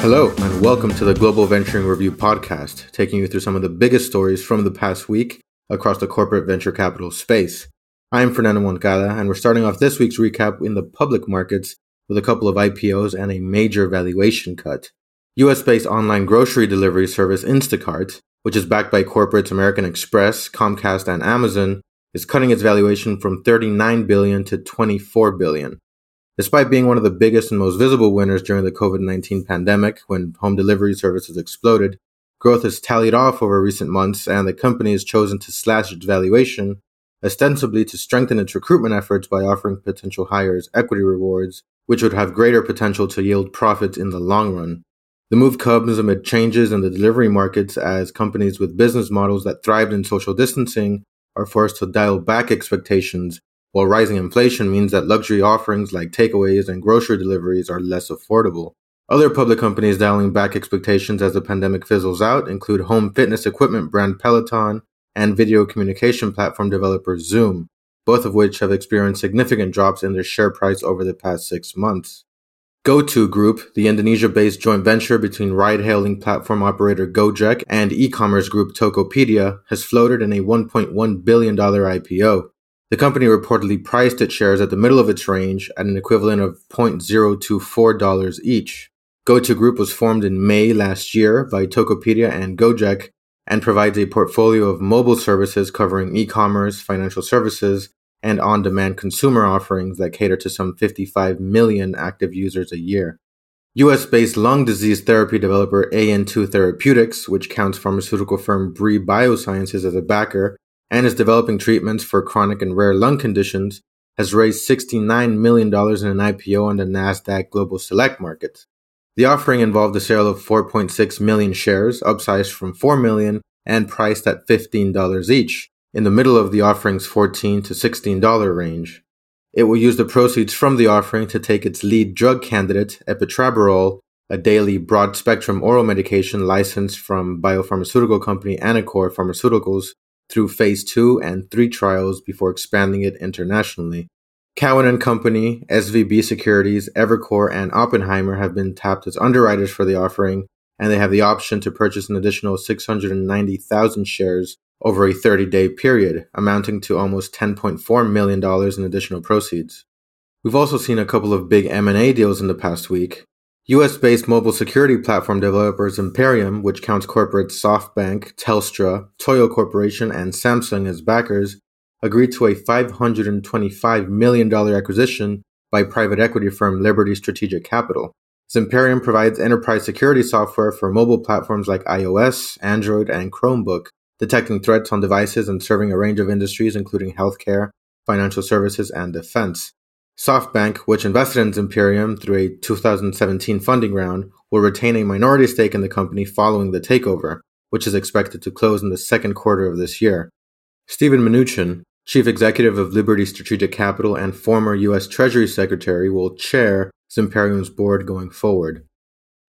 Hello, and welcome to the Global Venturing Review podcast, taking you through some of the biggest stories from the past week across the corporate venture capital space. I'm Fernando Moncada, and we're starting off this week's recap in the public markets with a couple of IPOs and a major valuation cut. US based online grocery delivery service Instacart, which is backed by corporates American Express, Comcast, and Amazon, is cutting its valuation from 39 billion to 24 billion. Despite being one of the biggest and most visible winners during the COVID 19 pandemic when home delivery services exploded, growth has tallied off over recent months and the company has chosen to slash its valuation ostensibly to strengthen its recruitment efforts by offering potential hires equity rewards, which would have greater potential to yield profits in the long run. The move comes amid changes in the delivery markets as companies with business models that thrived in social distancing are forced to dial back expectations, while rising inflation means that luxury offerings like takeaways and grocery deliveries are less affordable. Other public companies dialing back expectations as the pandemic fizzles out include home fitness equipment brand Peloton and video communication platform developer Zoom, both of which have experienced significant drops in their share price over the past six months. GoTo Group, the Indonesia based joint venture between ride hailing platform operator Gojek and e commerce group Tokopedia, has floated in a $1.1 billion IPO. The company reportedly priced its shares at the middle of its range at an equivalent of $0.024 each. GoTo Group was formed in May last year by Tokopedia and Gojek and provides a portfolio of mobile services covering e-commerce, financial services, and on-demand consumer offerings that cater to some 55 million active users a year. US-based lung disease therapy developer AN2 Therapeutics, which counts pharmaceutical firm Brii Biosciences as a backer and is developing treatments for chronic and rare lung conditions, has raised $69 million in an IPO on the NASDAQ Global Select Market. The offering involved the sale of 4.6 million shares, upsized from 4 million and priced at $15 each, in the middle of the offering's 14 to $16 range. It will use the proceeds from the offering to take its lead drug candidate, epetraborole, a daily broad spectrum oral medication licensed from biopharmaceutical company Anacor Pharmaceuticals, through phase 2 and 3 trials before expanding it internationally. Cowen and Company, SVB Securities, Evercore, and Oppenheimer have been tapped as underwriters for the offering, and they have the option to purchase an additional 690,000 shares over a 30-day period, amounting to almost $10.4 million in additional proceeds. We've also seen a couple of big M&A deals in the past week. US-based mobile security platform developers Imperium, which counts corporates SoftBank, Telstra, Toyo Corporation, and Samsung as backers, agreed to a $525 million acquisition by private equity firm Liberty Strategic Capital. Zimperium provides enterprise security software for mobile platforms like iOS, Android, and Chromebook, detecting threats on devices and serving a range of industries including healthcare, financial services, and defense. SoftBank, which invested in Zimperium through a 2017 funding round, will retain a minority stake in the company following the takeover, which is expected to close in the second quarter of this year. Steven Mnuchin, chief executive of Liberty Strategic Capital and former U.S. Treasury Secretary, will chair Zimperium's board going forward.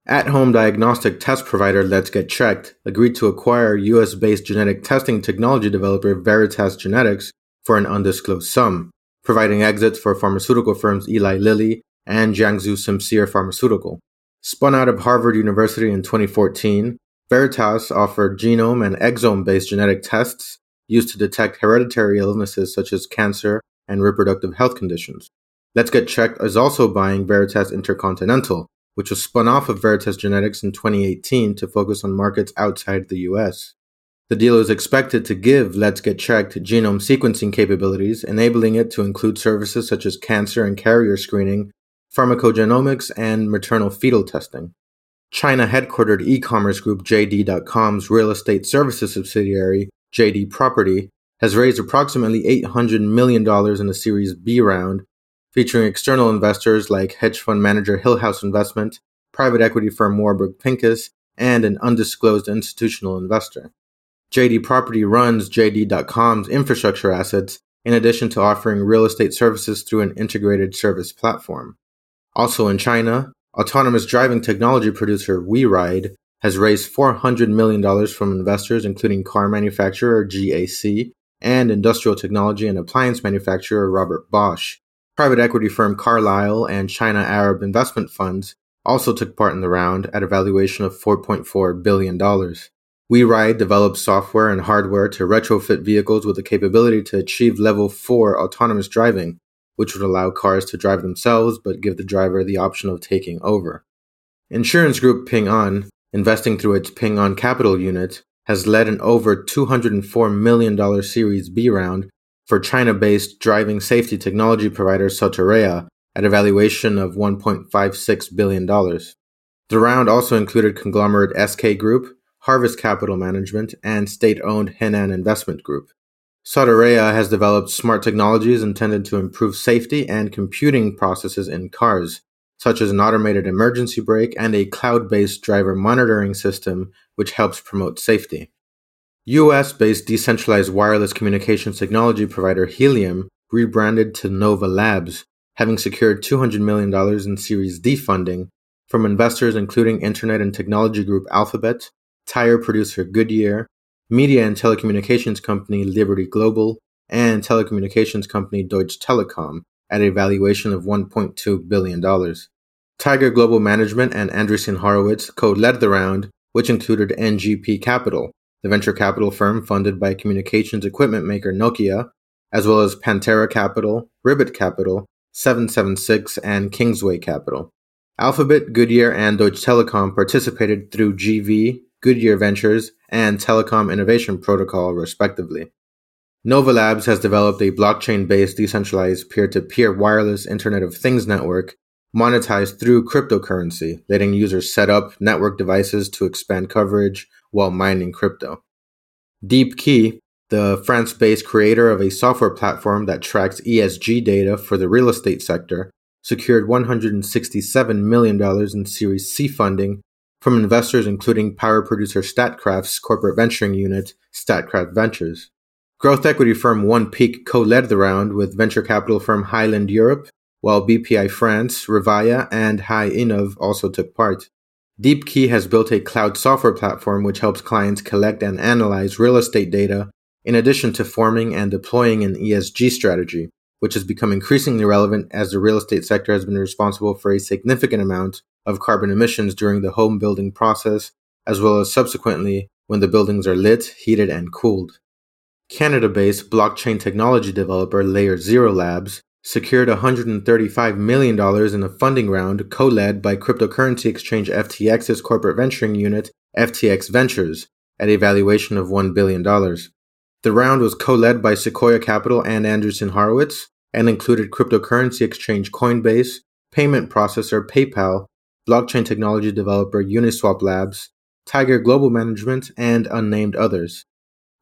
At home diagnostic test provider Let's Get Checked agreed to acquire US based genetic testing technology developer Veritas Genetics for an undisclosed sum, providing exits for pharmaceutical firms Eli Lilly and Jiangsu Simcere Pharmaceutical. Spun out of Harvard University in 2014, Veritas offered genome and exome based genetic tests used to detect hereditary illnesses such as cancer and reproductive health conditions. Let's Get Checked is also buying Veritas Intercontinental, which was spun off of Veritas Genetics in 2018 to focus on markets outside the US. The deal is expected to give Let's Get Checked genome sequencing capabilities, enabling it to include services such as cancer and carrier screening, pharmacogenomics, and maternal fetal testing. China headquartered e commerce group JD.com's real estate services subsidiary, JD Property, has raised approximately $800 million in a Series B round featuring external investors like hedge fund manager Hillhouse Investment, private equity firm Warburg Pincus, and an undisclosed institutional investor. JD Property runs JD.com's infrastructure assets in addition to offering real estate services through an integrated service platform. Also in China, autonomous driving technology producer WeRide has raised $400 million from investors including car manufacturer GAC and industrial technology and appliance manufacturer Robert Bosch. Private equity firm Carlyle and China Arab investment funds also took part in the round at a valuation of $4.4 billion. WeRide develops software and hardware to retrofit vehicles with the capability to achieve level 4 autonomous driving, which would allow cars to drive themselves but give the driver the option of taking over. Insurance group Ping An, investing through its Ping An Capital unit, has led an over $204 million Series B round for China based driving safety technology provider Soterea at a valuation of $1.56 billion. The round also included conglomerate SK Group, Harvest Capital Management, and state owned Henan Investment Group. Soterea has developed smart technologies intended to improve safety and computing processes in cars, such as an automated emergency brake and a cloud based driver monitoring system which helps promote safety. US based decentralized wireless communications technology provider Helium rebranded to Nova Labs, having secured $200 million in Series D funding from investors including internet and technology group Alphabet, tire producer Goodyear, media and telecommunications company Liberty Global, and telecommunications company Deutsche Telekom at a valuation of $1.2 billion. Tiger Global Management and Andreessen Horowitz co led the round, which included NGP Capital, the venture capital firm funded by communications equipment maker Nokia, as well as Pantera Capital, Ribbit Capital, 776, and Kingsway Capital. Alphabet, Goodyear, and Deutsche Telekom participated through GV, Goodyear Ventures, and Telecom Innovation Protocol, respectively. Nova Labs has developed a blockchain based decentralized peer to peer wireless Internet of Things network monetized through cryptocurrency, letting users set up network devices to expand coverage while mining crypto. Deepki, the France based creator of a software platform that tracks ESG data for the real estate sector, secured $167 million in Series C funding from investors including power producer Statkraft's corporate venturing unit, Statkraft Ventures. Growth equity firm One Peak co led the round with venture capital firm Highland Europe, while BPI France, Revaia, and Hi Inov also took part. Deepki has built a cloud software platform which helps clients collect and analyze real estate data, in addition to forming and deploying an ESG strategy, which has become increasingly relevant as the real estate sector has been responsible for a significant amount of carbon emissions during the home building process, as well as subsequently when the buildings are lit, heated, and cooled. Canada based blockchain technology developer Layer Zero Labs secured $135 million in a funding round co led by cryptocurrency exchange FTX's corporate venturing unit, FTX Ventures, at a valuation of $1 billion. The round was co led by Sequoia Capital and Andreessen Horowitz and included cryptocurrency exchange Coinbase, payment processor PayPal, blockchain technology developer Uniswap Labs, Tiger Global Management, and unnamed others.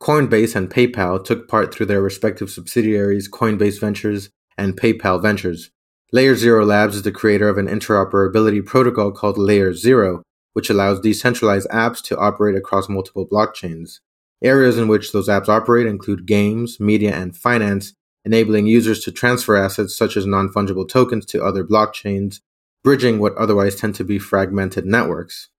Coinbase and PayPal took part through their respective subsidiaries Coinbase Ventures and PayPal Ventures. Layer Zero Labs is the creator of an interoperability protocol called Layer Zero, which allows decentralized apps to operate across multiple blockchains. Areas in which those apps operate include games, media, and finance, enabling users to transfer assets such as non fungible tokens to other blockchains, bridging what otherwise tend to be fragmented networks.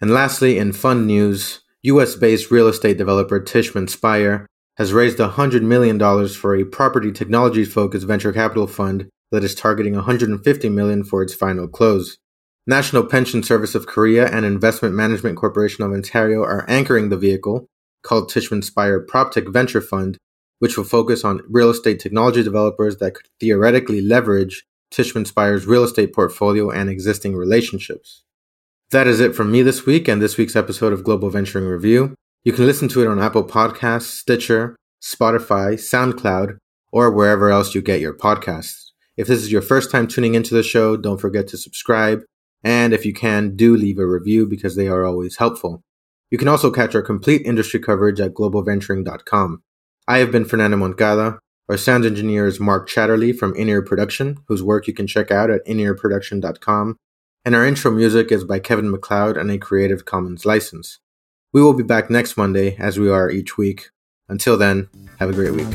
And lastly, in fund news, US based real estate developer Tishman Speyer has raised $100 million for a property technology focused venture capital fund that is targeting 150 million for its final close. National Pension Service of Korea and Investment Management Corporation of Ontario are anchoring the vehicle, called Tishman Speyer PropTech Venture Fund, which will focus on real estate technology developers that could theoretically leverage Tishman Speyer's real estate portfolio and existing relationships. That is it from me this week and this week's episode of Global Venturing Review. You can listen to it on Apple Podcasts, Stitcher, Spotify, SoundCloud, or wherever else you get your podcasts. If this is your first time tuning into the show, don't forget to subscribe. And if you can, do leave a review because they are always helpful. You can also catch our complete industry coverage at globalventuring.com. I have been Fernando Moncada. Our sound engineer is Mark Chatterley from In-Ear Production, whose work you can check out at inearproduction.com. And our intro music is by Kevin MacLeod and a Creative Commons license. We will be back next Monday, as we are each week. Until then, have a great week.